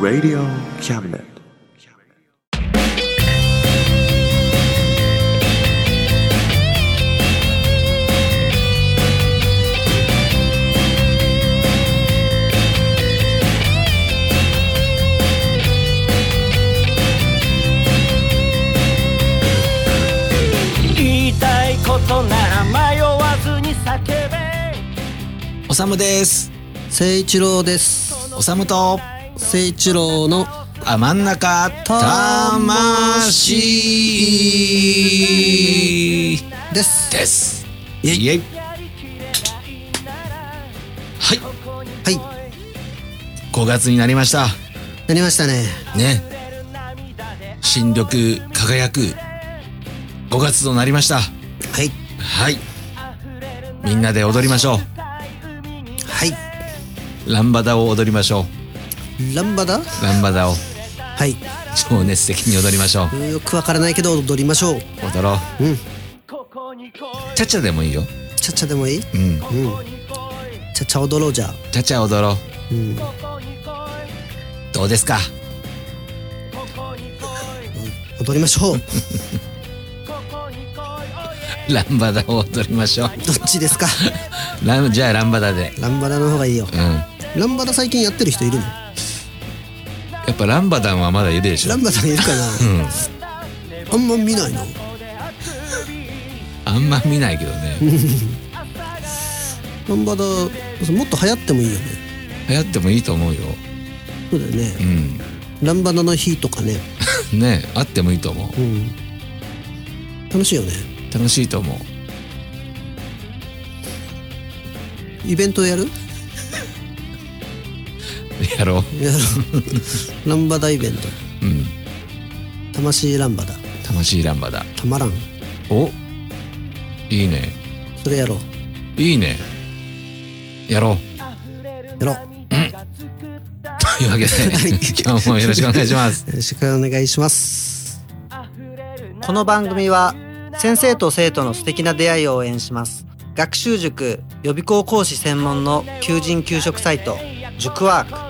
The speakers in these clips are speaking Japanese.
Radio Cabinet. むです。誠一郎です。おさむと。誠一郎のあ真ん中。魂。です。です。イエイ。イエイ。はい。はい。5月になりました。なりましたね。ね。新緑輝く5月となりました。はい。はい。みんなで踊りましょはい、うランバダを踊りましょランバダ？うランバダを。はい。情熱的に踊りましょう。よくわからないけど踊りましょう。踊ろう。うん。チャチャでもいいよ。ちゃっちゃでもいい？うん。うん。ちゃっちゃ踊ろうじゃあ。チャチャ踊ろう。うん。どうですか？踊りましょう。ランバダを踊りましょう。どっちですか？ランじゃあランバダで。ランバダの方がいいよ。うん。やランバダ最近やってる人いるの？っぱランバダンはまだいるでしょ。ランバダいるかな？うん。あんま見ないなあんま見ないけどね。ランバダもっと流行ってもいいよね。流行ってもいいと思うよ。そうだよね。うん。ランバダの日とかね。ねあってもいいと思う。うん。楽しいよね。楽しいと思う。イベントやる？やろやろう。ランバダイベントううん。魂ランバダ魂ランバダたまらん。おいいね。それやろう。いいね。やろう。やろう。というわけで今日もよろしくお願いします。よろしくお願いします。この番組は先生と生徒の素敵な出会いを応援します。学習塾予備校講師専門の求人・給食サイト塾ワーク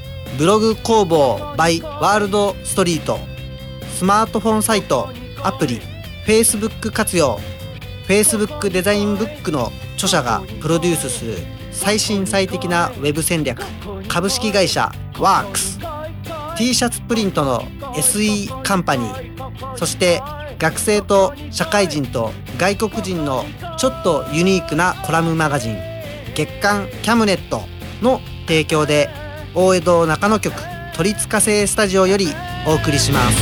ブログ工房 by ワールドストリートスマートフォンサイトアプリ Facebook 活用 Facebook デザインブックの著者がプロデュースする最新最適なウェブ戦略株式会社ワークス t シャツプリントの SE カンパニーそして学生と社会人と外国人のちょっとユニークなコラムマガジン月刊キャムネットの提供で大江戸中野局都立火星スタジオよりお送りします。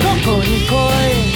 どこに来い。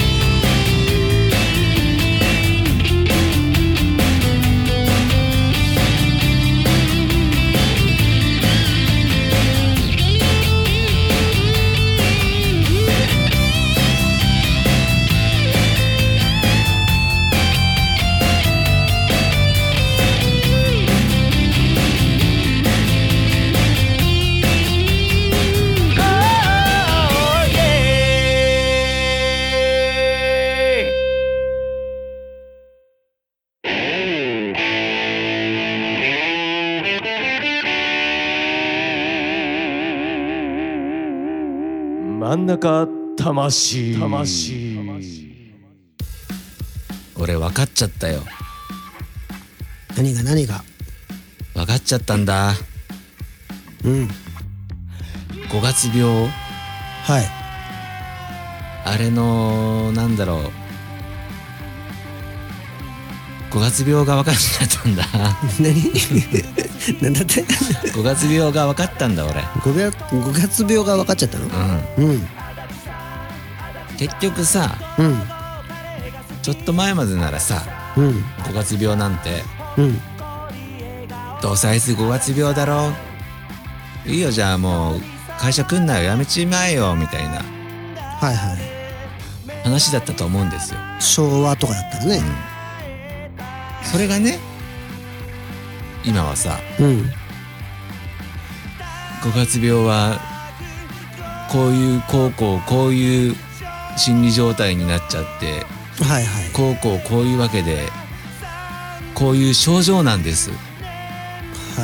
中魂。魂。俺分かっちゃったよ。何が何が？分かっちゃったんだ。うん。5月病。はい。あれのなんだろう5月病が分かっちゃったんだ。何？なんだって？5月病が分かったんだ俺。五月病が分かっちゃったの？うん。うん。結局さうん。ちょっと前までならさうん。5月病なんてうん。どうせあいつ5月病だろいいよじゃあもう会社来んなよやめちまえよみたいな。はいはい。話だったと思うんですよ。昭和とかだったらねそれがね今はさうん。5月病はこういうこうこうこういう心理状態になっちゃってはいはい。こうこうこういうわけでこういう症状なんです。っは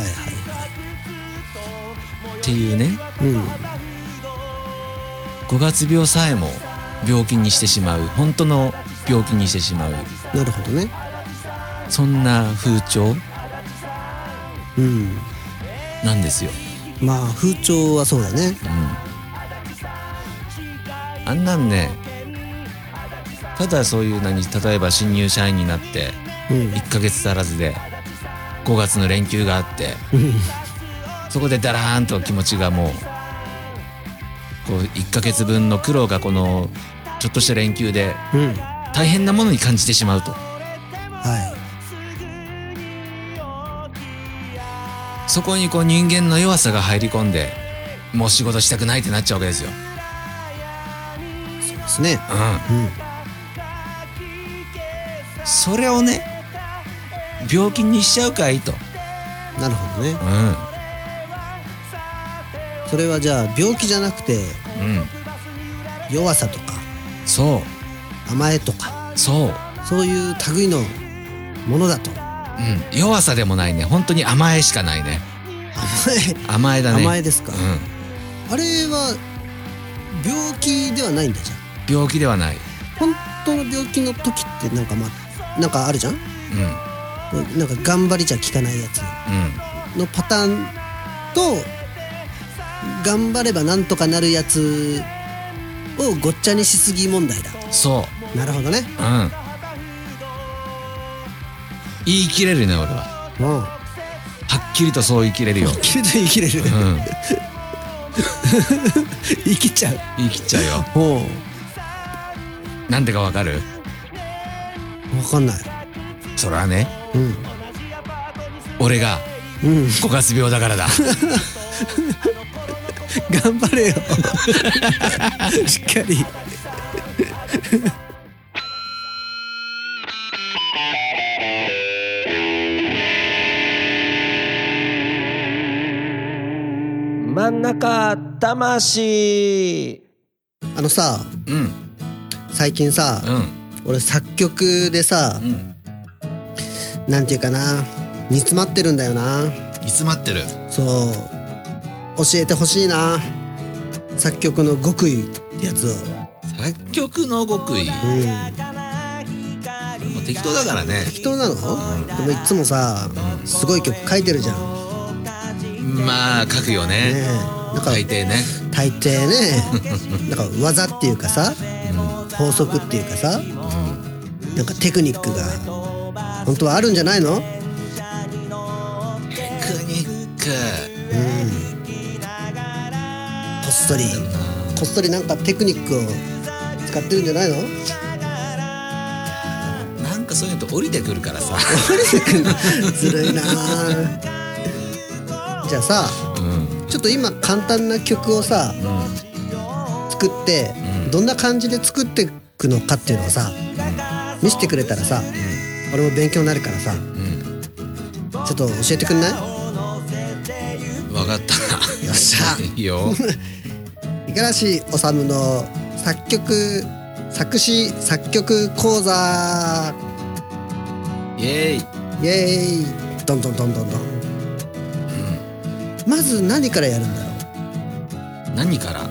いはていうね。いうん。5月病さえも病気にしてしまう。本当の病気にしてしまう。なるほどねそんな風潮？うん。なんですよ、まあ風潮はそうだね。うん、あんなんねただそういう何例えば新入社員になってうん。1ヶ月足らずで5月の連休があってうん。そこでダラーンと気持ちがもうこう1ヶ月分の苦労がこのちょっとした連休でうん。大変なものに感じてしまうと。はそこにこう人間の弱さが入り込んでもう仕事したくないってなっちゃうわけですよ。いそうですね。うん、うんそれをね病気にしちゃうかいと。なるほどね。うそれはじゃあ病気じゃなくてん、うん、弱さとかそう。甘えとかそう、そういう類のものだとうん、弱さでもないね。本当に甘えしかないね。甘甘えだね。え甘えですか、うん、あれは病気ではないんだじゃん？病気ではない、本当の病気の時ってなんかまあなんかあるじゃん？うん。なんか頑張りじゃ効かないやつ。うん、のパターンと頑張ればなんとかなるやつをごっちゃにしすぎ問題だ。そなるほどね。う、うん、言い切れるね俺は。うん。はっきりとそう言い切れるよ、切れる言い切れる。うん、言い切っちゃう。言い切っちゃうよ。おうなんでかわかる？分かんない。それはねうん。俺がうん。5月病だからだ。頑張れよ。しっかり中魂。あのさうん。最近さうん。俺作曲でさうん。なんていうかな煮詰まってるんだよな。煮詰まってる。そう。教えてほしいな。作曲の極意ってやつを。作曲の極意？うん。適当だからね。適当なの、でもいつもさすごい曲書いてるじゃん。ねまあ書くよえねなんか大抵ね。大抵ね。なんか技っていうかさ法則っていうかさなんかテクニックが本当はあるんじゃないの？テクニック。うん。こっそり。こっそりなんかテクニックを使ってるんじゃないの？なんかそういうのと降りてくるからさ。ずるいな じゃあさうん。ちょっと今簡単な曲をさ作ってうん。どんな感じで作っていくのかっていうのをさ見せてくれたらさ俺も勉強になるからさうん。ちょっと教えてくんない？分かった。よっしゃ。いいよ。五十嵐治の作曲作詞作曲講座。イエーイ。イエーイ。どんどんどんどんどん。まず何からやるんだ？ろ何から？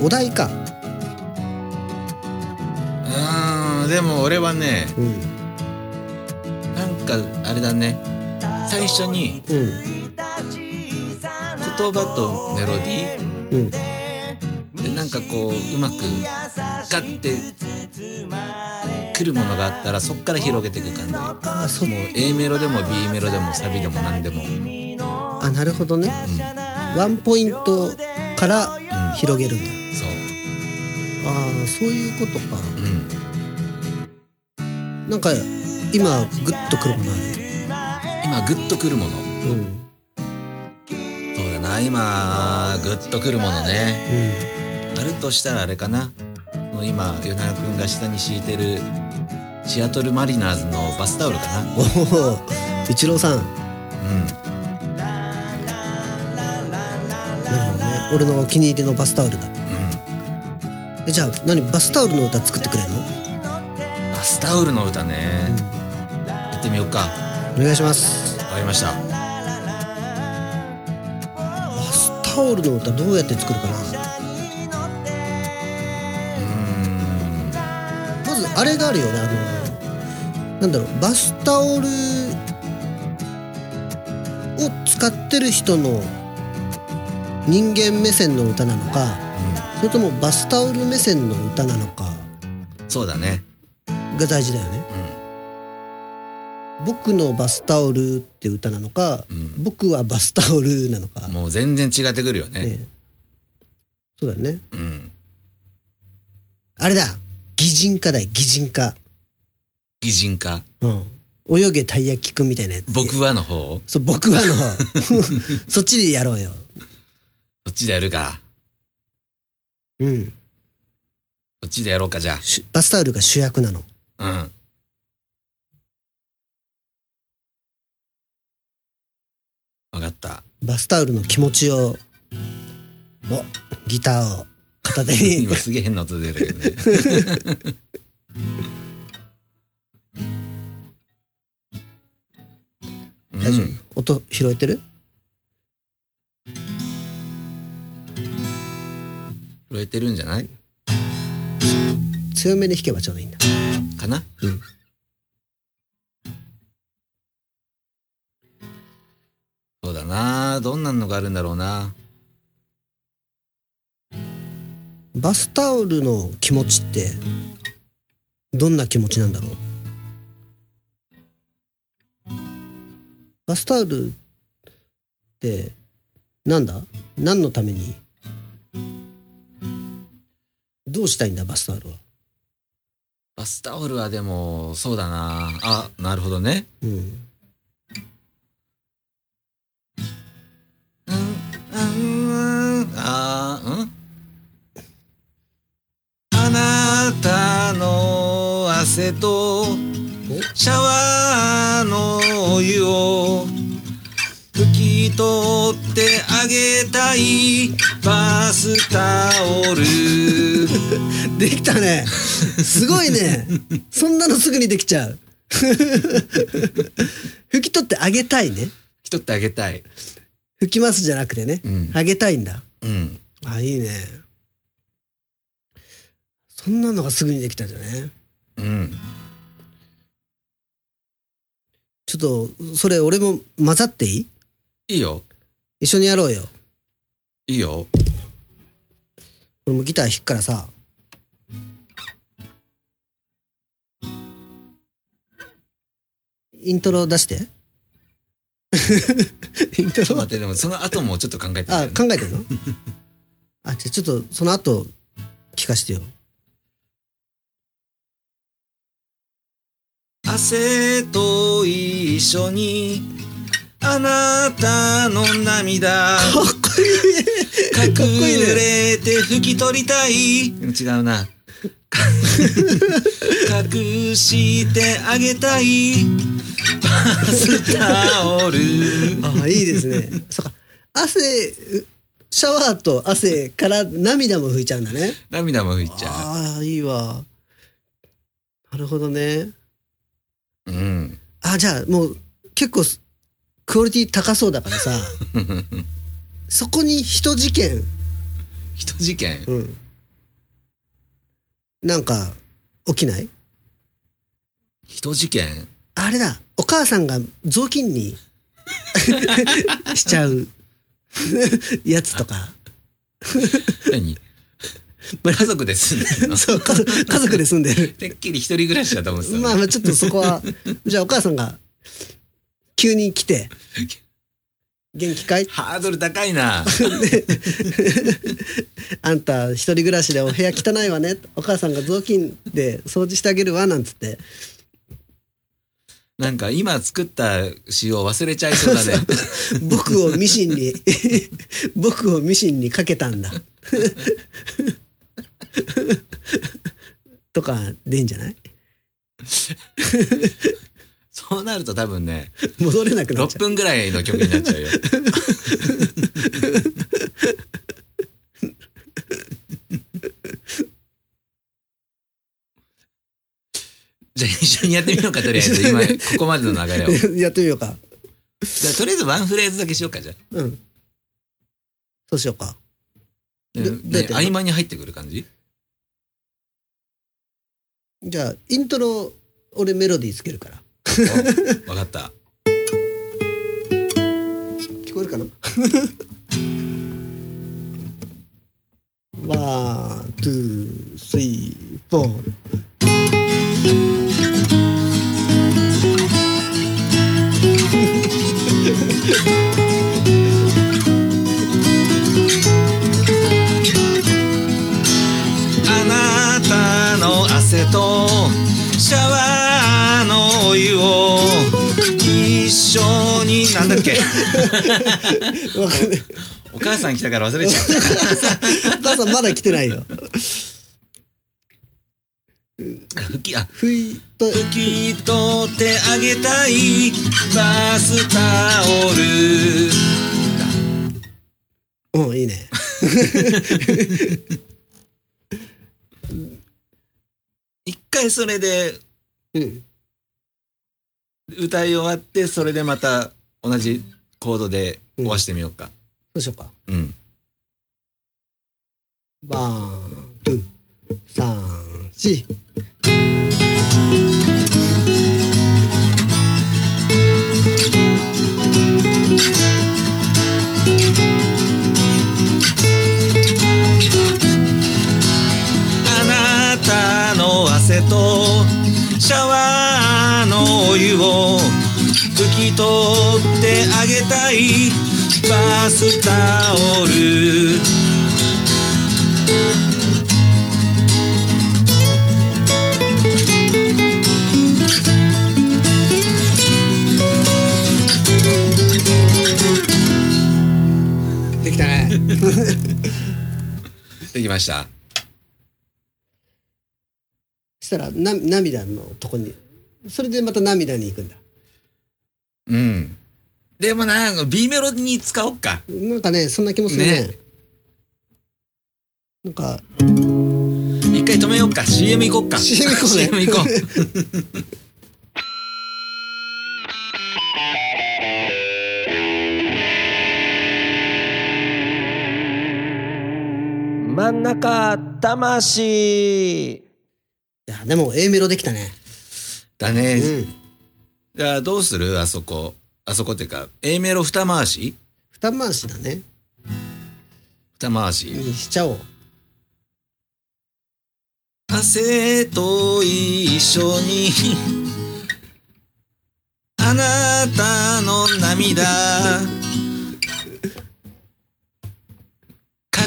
うお題か。うーんでも俺はねうん。なんかあれだね。最初にうん。言葉とメロディうん。ーでなんかこううまくガッてくるものがあったらそっから広げていく感じ。もう。あそ A メロでも B メロでもサビでも何でも。あなるほどね、ワンポイントから広げるんだ、そう。ああそういうことか。うん。なんか今グッとくるものあ今グッとくるもの。るうん。そうだな今グッとくるものね。あるとしたらあれかな。今与那くんが下に敷いてるシアトルマリナーズのバスタオルかな。うんおお一郎さん。うん俺のお気に入りのバスタオルだ。えじゃあ何バスタオルの歌作ってくれんの？バスタオルの歌ね、やってみようか。お願いします。わかりました。バスタオルの歌どうやって作るかな？うーん。まずあれがあるよねあのなんだろうバスタオルを使ってる人の人間目線の歌なのかそれともバスタオル目線の歌なのか。そうだね。が大事だよね。う僕のバスタオルって歌なのか、うん。僕はバスタオルなのか、んもう全然違ってくるよね。ねそうだよね。うん。あれだ。擬人化だよ。擬人化。擬人化。うん。泳げたい焼きくんみたいなやつ。僕はの方？そう僕はの そっちでやろうよちでやるか。うん。そっちでやろうかじゃしバスタオルが主役なの。あうん。わかった。バスタオルの気持ちをおギターを片手に。今すげえ変な音出るけどね。大丈夫、うん。音拾えてる？震えてるんじゃない？強めに弾けばちょうどいいんだ。かな？うん。そうだな。どんなのがあるんだろうな。バスタオルの気持ちってどんな気持ちなんだろう？バスタオルってなんだ？何のために？どうしたいんだバスタオルは？バスタオルはでもそうだな。あなるほどね。うん。うん。あうん。あなたの汗とシャワーのお湯を拭き取ってあげたい。バスタオル。できたね。すごいね。そんなのすぐにできちゃう。拭き取ってあげたいね。拭き取ってあげたい。拭きますじゃなくてね、うん。あげたいんだ。うん。あいいね。そんなのがすぐにできたんだねうん。ちょっとそれ俺も混ざっていい？いいよ。一緒にやろうよいいよ。俺もギター弾くからさ。イントロ出して。イントロ？待ってでもその後もちょっと考えてみて。あ考えてるの？あじゃあちょっとその後聞かしてよ。汗と一緒にあなたの涙。かっ隠ね。れて拭き取りたい。違うな。隠してあげたい。バスタオル。あいいですね。そっか。汗うシャワーと汗から涙も拭いちゃうんだね。涙も拭いちゃああいいわ。なるほどね。ううん。あじゃあもう結構すクオリティ高そうだからさ そこに人事件人事件うん。なんか起きない？人事件あれだ。お母さんが雑巾にしちゃうやつとか。何？家族で住んでるの？そう家族家族で住んでる。てっきり一人暮らしだと思ってたまあまあちょっとそこは。じゃあお母さんが急に来て「元気かい?」ハードル高いな。あんた一人暮らしでお部屋汚いわね。お母さんが雑巾で掃除してあげるわなんつって。なんか今作った詩を忘れちゃいそうだね。僕をミシンに 僕をミシンにかけたんだ。とかでいいんじゃない？そうなると多分ね、戻れなくなっち6ゃう分ぐらいの曲になっちゃうよ。じゃあ一緒にやってみようか、とりあえず。今、ここまでの流れを。やってみようかあとりあえずワンフレーズだけしようか、じゃあ。うんそうしようかねどどうやってやる合間に入ってくる感じ？じゃあイントロ俺メロディーつけるからか？った。聞こえるかな？ One, two, three, four。あなたの汗とシャワーのお湯を一緒になんだっけ？お母さん来たから忘れちゃったお母さんまだ来てないよ。吹きあふいと、拭き取ってあげたいバスタオルうん、いいね。一回それでうん。歌い終わってそれでまた同じコードで終わしてみようかどうしようか。うん One, two, three, four。あなたの汗とシャワーのお湯を拭き取ってあげたいバスタオルできたね。できましたそしたら、な、涙のとこに。それでまた涙に行くんだ。うん。でもな B メロに使おうか。なんかね、そんな気もするね。ね。なんか、一回止めようか。CM 行こうか。CM 行こうね。CM 行こう。真ん中魂いや、でも A メロできたね。だね、うん。じゃあどうする？あそこあそこっていうか A メロ二回し？二回しだね。二回し、にしちゃおう。汗と一緒に あなたの涙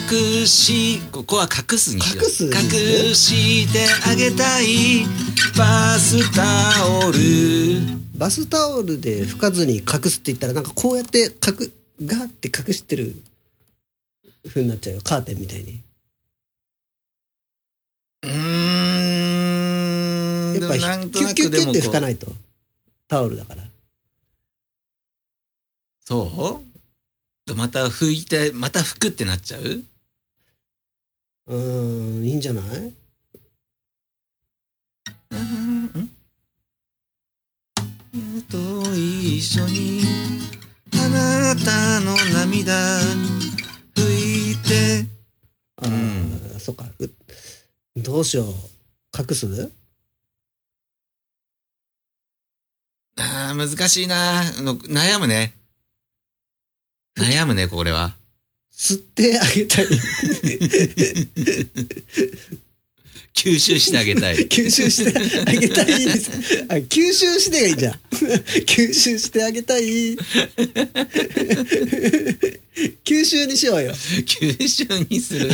隠しここは隠すにしよう。隠す隠してあげたいバスタオル。バスタオルで拭かずに隠すって言ったらなんかこうやって隠ガーって隠してる風になっちゃうよ。カーテンみたいに。うーん。やっぱでもなんとキュッキュッキュッてなくでもこう。拭かないと。タオルだから。そう？また拭いてまた拭くってなっちゃう？うーんいいんじゃない？うん。と一緒にあなたの涙拭いてあー、そっか。うどうしよう。隠す？あー難しいな。の悩むね。悩むねこれは。吸ってあげたい。吸収してあげたい。吸収してあげたいです。あ吸収してがいいじゃん。吸収してあげたい。吸収にしようよ。吸収にする？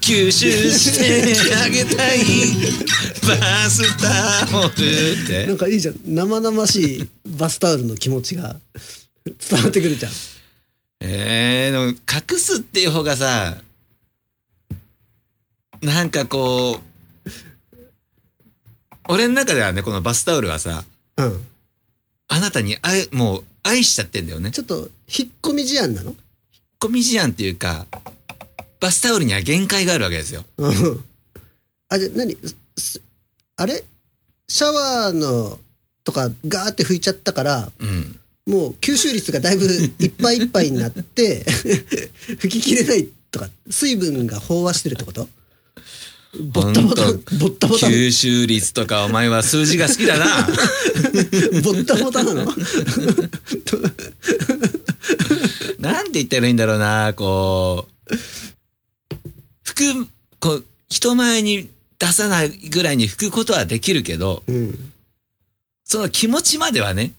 吸収してあげたい。バスタオルって。なんかいいじゃん。生々しいバスタオルの気持ちが伝わってくるじゃん。えー、でも隠すっていう方がさなんかこう俺の中ではねこのバスタオルはさうん。あなたに愛もう愛しちゃってんだよね。ちょっと引っ込み思案なの？コミジアンっていうかバスタオルには限界があるわけですよ。うん。あじゃあ何？すあれ？シャワーのとかガーって拭いちゃったからうんもう吸収率がだいぶいっぱいいっぱいになって 吹ききれないとか水分が飽和してるってこと？ボッタボタボッタボタン吸収率とかお前は数字が好きだな。ボッタボタなの？なんて言ったらいいんだろうなこう服こう人前に出さないぐらいに拭くことはできるけどうん。その気持ちまではね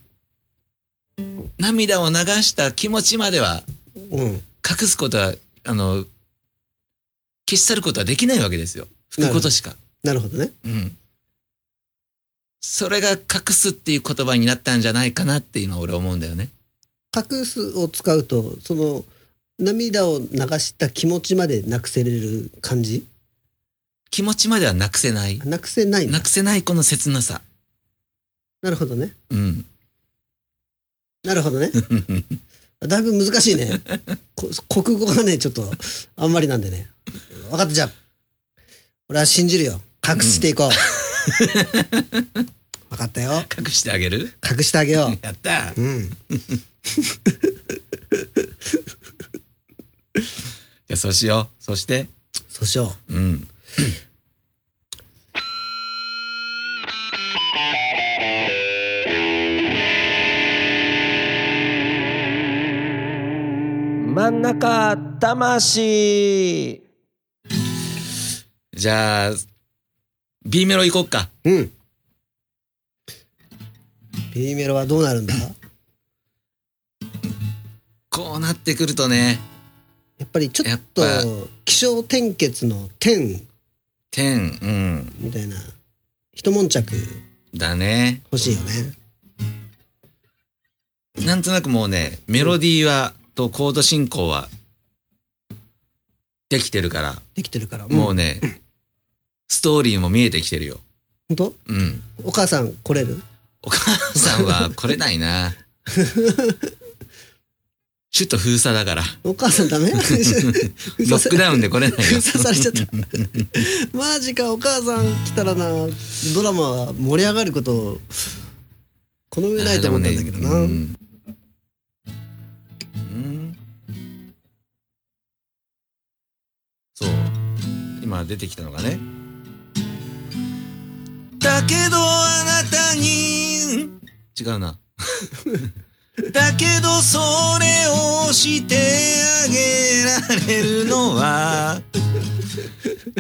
涙を流した気持ちまではうん。隠すことはあの消し去ることはできないわけですよ。拭くことしか。なるほど。ね。うん。それが隠すっていう言葉になったんじゃないかなって今俺思うんだよね。隠すを使うとその涙を流した気持ちまでなくせれる感じ？気持ちまではなくせない。なくせないなくせないこの切なさ。なるほどね。うんなるほどね。だいぶ難しいね。こ国語がねちょっとあんまりなんでね。分かったじゃあ。俺は信じるよ。隠していこう、分かったよ。隠してあげる？隠してあげよやった。ううん。じゃあそうしよう。そして。そうしよう。うん真ん中魂。じゃあ B メロ行こっか。うん。B メロはどうなるんだ？やこうなってくるとね。っぱりちょっと気象転結の点点うん。みたいな一悶着。だね。欲しいよね。なんとなくもうねメロディーはとコード進行はできてるから、できてるから。もうねストーリーも見えてきてるよ。本当？うん。お母さん来れる？お母さんは 来れないな。首都封鎖だから。お母さんダメ？ロックダウンで来れないよ。封鎖されちゃった。マジかお母さん来たらな。ドラマは盛り上がることこの上ないと思ったんだけどな、あーでもねうんそう。今出てきたのがね。だけどあなたに。違うな。だけどそれをしてあげられるのは。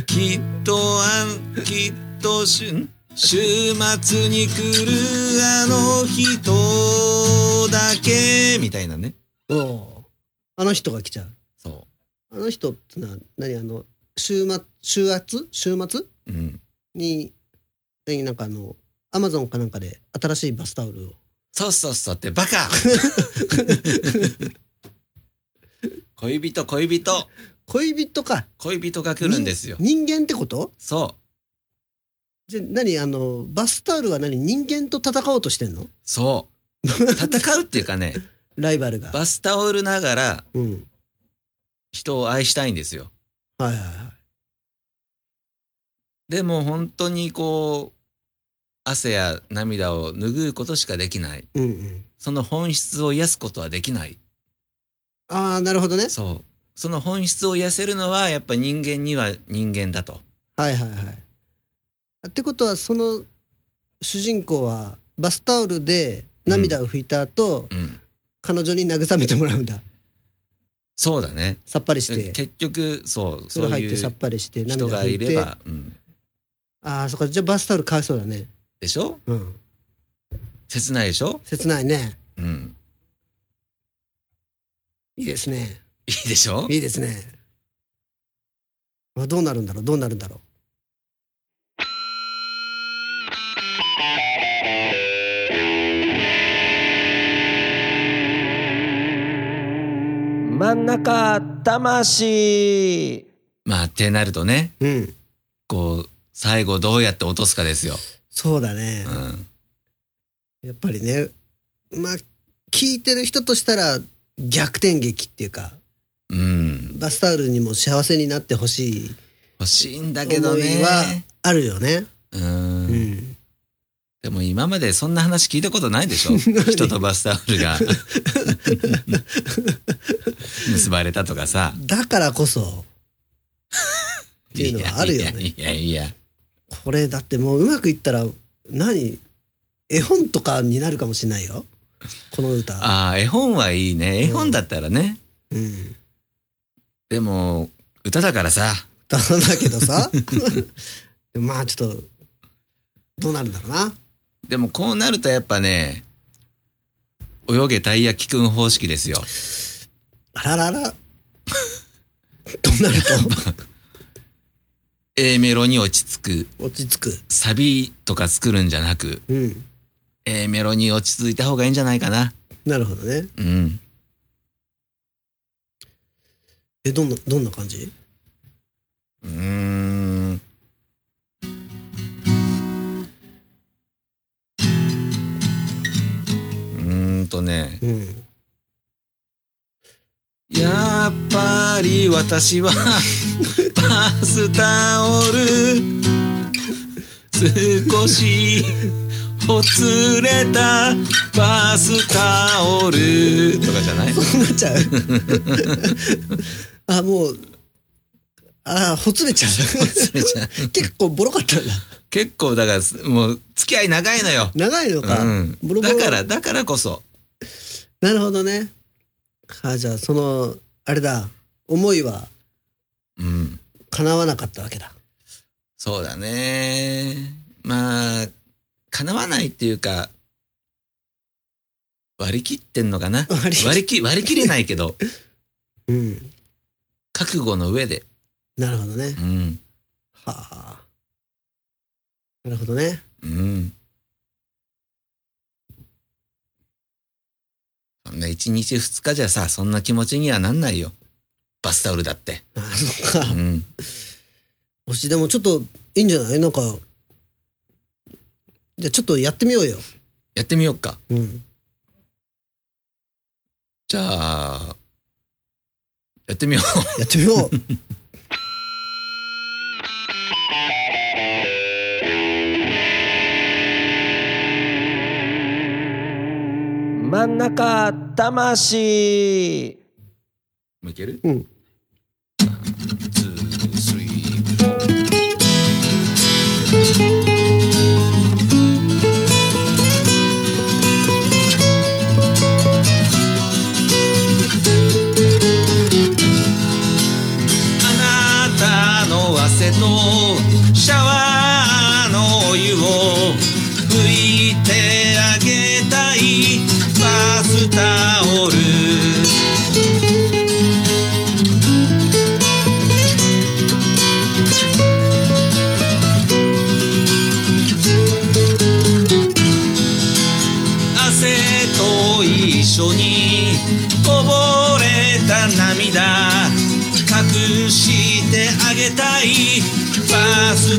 きっとあんきっとしゅ週末に来るあの人だけ。みたいなね。あの人が来ちゃう。そあの人ってのは何？あの週末週末週末？ううん。に何なんかあのアマゾンかなんかで新しいバスタオルを。そうそうそうってバカ！恋人恋人。恋人か。恋人が来るんですよ。人間ってこと？そう。じゃ何？あのバスタオルは何？人間と戦おうとしてんの？そう。戦うっていうかねライバルが。バスタオルながらうん。人を愛したいんですよ。はいはいはいでも本当にこう汗や涙を拭うことしかできない。うんうん。その本質を癒すことはできない。ああなるほどね。そう。その本質を癒せるのはやっぱ人間には人間だと。はいはいはい。ってことはその主人公はバスタオルで涙を拭いた後、うん彼女に慰めてもらうんだ。そうだね。さっぱりして。結局そう風そうい呂入ってさっうぱりして人がいれば、うん、ああそっか。じゃあバスタオルかわいそうだね。でしょ？うん。切ないでしょ？切ないね。うん。いいですね。いいでしょ？いいですね。あどうなるんだろう？どうなるんだろ真ん中魂。まあってなるとねううん。こう最後どうやって落とすかですよ。そうだね。う、ん、やっぱりねまあ聞いてる人としたら逆転劇っていうかうん、バスタオルにも幸せになってほしい。欲しいんだけど思いね。はあるよね。うん。うん。でも今までそんな話聞いたことないでしょ？人とバスタオルが 結ばれたとかさ。だからこそっていうのはあるよねいやいやいや。これだってもううまくいったら何？絵本とかになるかもしれないよこの歌。ああ、絵本はいいね。絵本だったらね。うん。でも、歌だからさ。だだけどさ まあちょっとどうなるんだろうな。でもこうなるとやっぱね、泳げたい焼きくん方式ですよ。あららら。どうなる A メロに落ち着く。と落ち着く。サビとか作るんじゃなく、うん。A メロに落ち着いた方がいいんじゃないかな。なるほどね。うん。え、どんな、どんな感じ？うーん。うーんとね。うん。やっぱり私はバスタオル少しほつれたバスタオルとかじゃない？そうなっちゃう あ、もう、あ、ほつれちゃう。結構ボロかったんだ。結構だからもう付き合い長いのよ。長いのか。うん、ボロボロだからだからこそなるほどね。あ、じゃあ、その、あれだ、思いはうん叶わなかったわけだ。そうだねまあ叶わないっていうか割り切ってんのかな 割り切割り切割り切れないけど うん。覚悟の上でなるほどね。うんはあ。なるほどね。うんそんな1日2日じゃさそんな気持ちにはなんないよバスタオルだってあ、そっかう。ん星でもちょっといいんじゃない？なんか、じゃあちょっとやってみようよ。やってみようかうん。じゃあやってみようやってみよう。真ん中魂。もういける？うん。1 2 3 4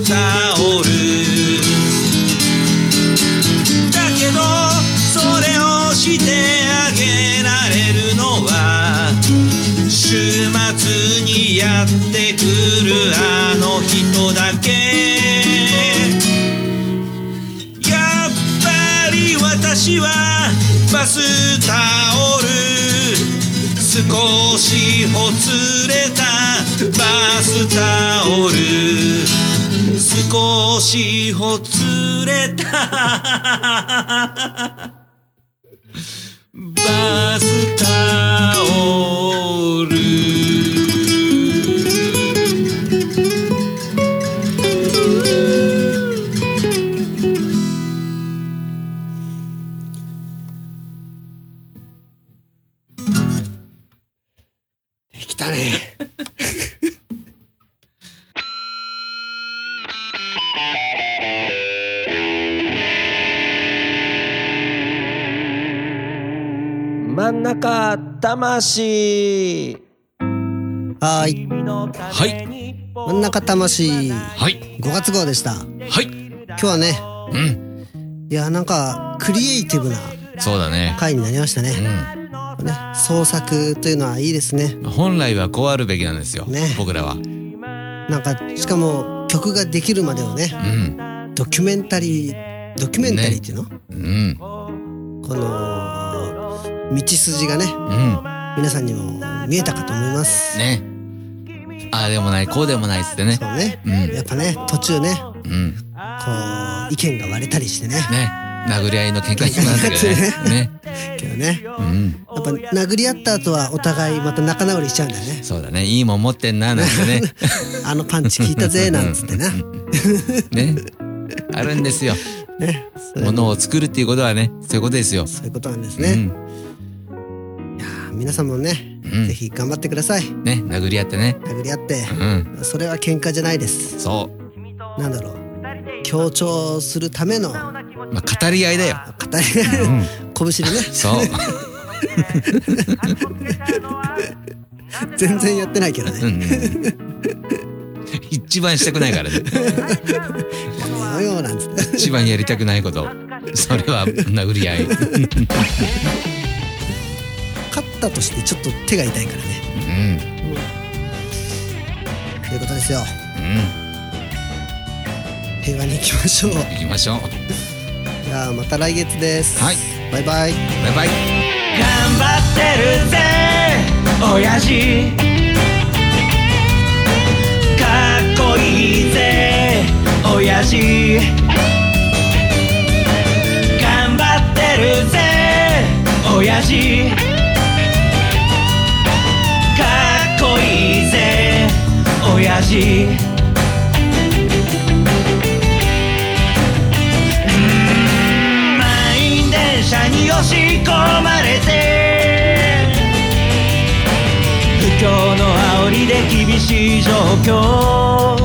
タオルだけどそれをしてあげられるのは週末にやってくるあの人だけ。やっぱり私はバスタオル。少しほつれたバスタオル。少しほつれた。バス魂。はーい。はい。真ん中魂。はい。5月号でした。はい。今日はねうん。いやなんかクリエイティブなそうだね。回になりましたね,、うね創作というのはいいですね。ん本来はこうあるべきなんですよ、ね。僕らは。なんかしかも曲ができるまでをねうん。ドキュメンタリードキュメンタリーっていうの、うん。この道筋がねうん皆さんにも見えたかと思います。ね。ああでもないこうでもないっつってね。そうね、うん。やっぱね途中ねうん。こう意見が割れたりしてね。ね。殴り合いの喧嘩になったけどね。ね。けどね。うん。やっぱ殴り合った後はお互いまた仲直りしちゃうんだよね。そうだね。いいもん持ってんななんてね。あのパンチ効いたぜなんつってなね。あるんですよ。ね。ものを作るっていうことはね。そういうことですよ。そういうことなんですね、うん皆さんもね、うん。ぜひ頑張ってください。ね殴り合ってね。殴り合って。うん。それは喧嘩じゃないです。そう。なんだろう。強調するための。語まあ語り合いだよ。り拳でね。そう。全然やってないけどね、うんうん。一番したくないからね。やめようなんつって。一番やりたくないこと。それは殴り合い勝ったとしてちょっと手が痛いからね。うん。ということですよ。うん。平和に行きましょう。行きましょう。じゃあまた来月です。はい。バイバイ。バイバイ。頑張ってるぜ親父親父満員電車に押し込まれて。不況の煽りで厳しい状況。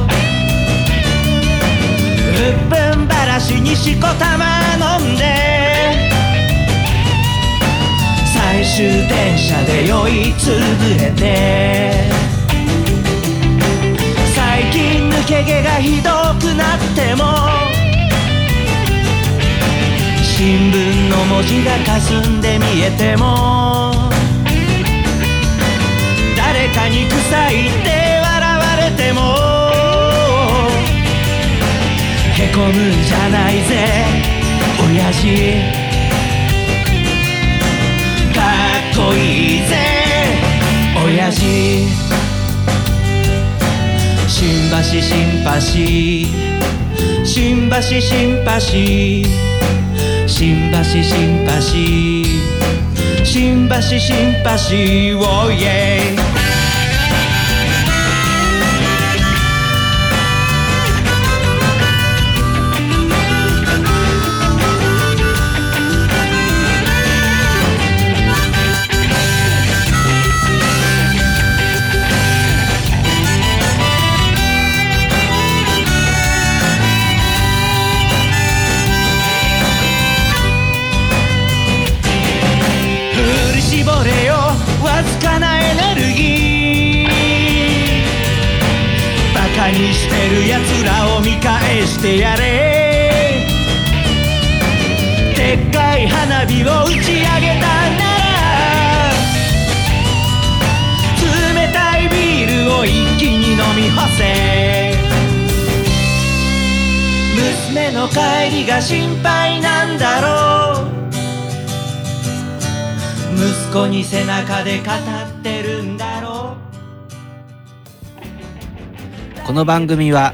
うっぷんばらしにしこたま飲んで。最終電車で酔いつぶれて。毛がひどくなっても新聞の文字が霞んで見えても誰かに臭いって笑われてもへこむんじゃないぜ親父。かっこいいぜ親父。パシシンパシー。シンパシシンパシー。シンパシシンパシー。シンパシシンパシー。してやれ。でっかい花火を打ち上げたなら冷たいビールを一気に飲み干せ。娘の帰りが心配なんだろう。息子に背中で語ってるんだろう。この番組は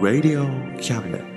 Radio Cabinet.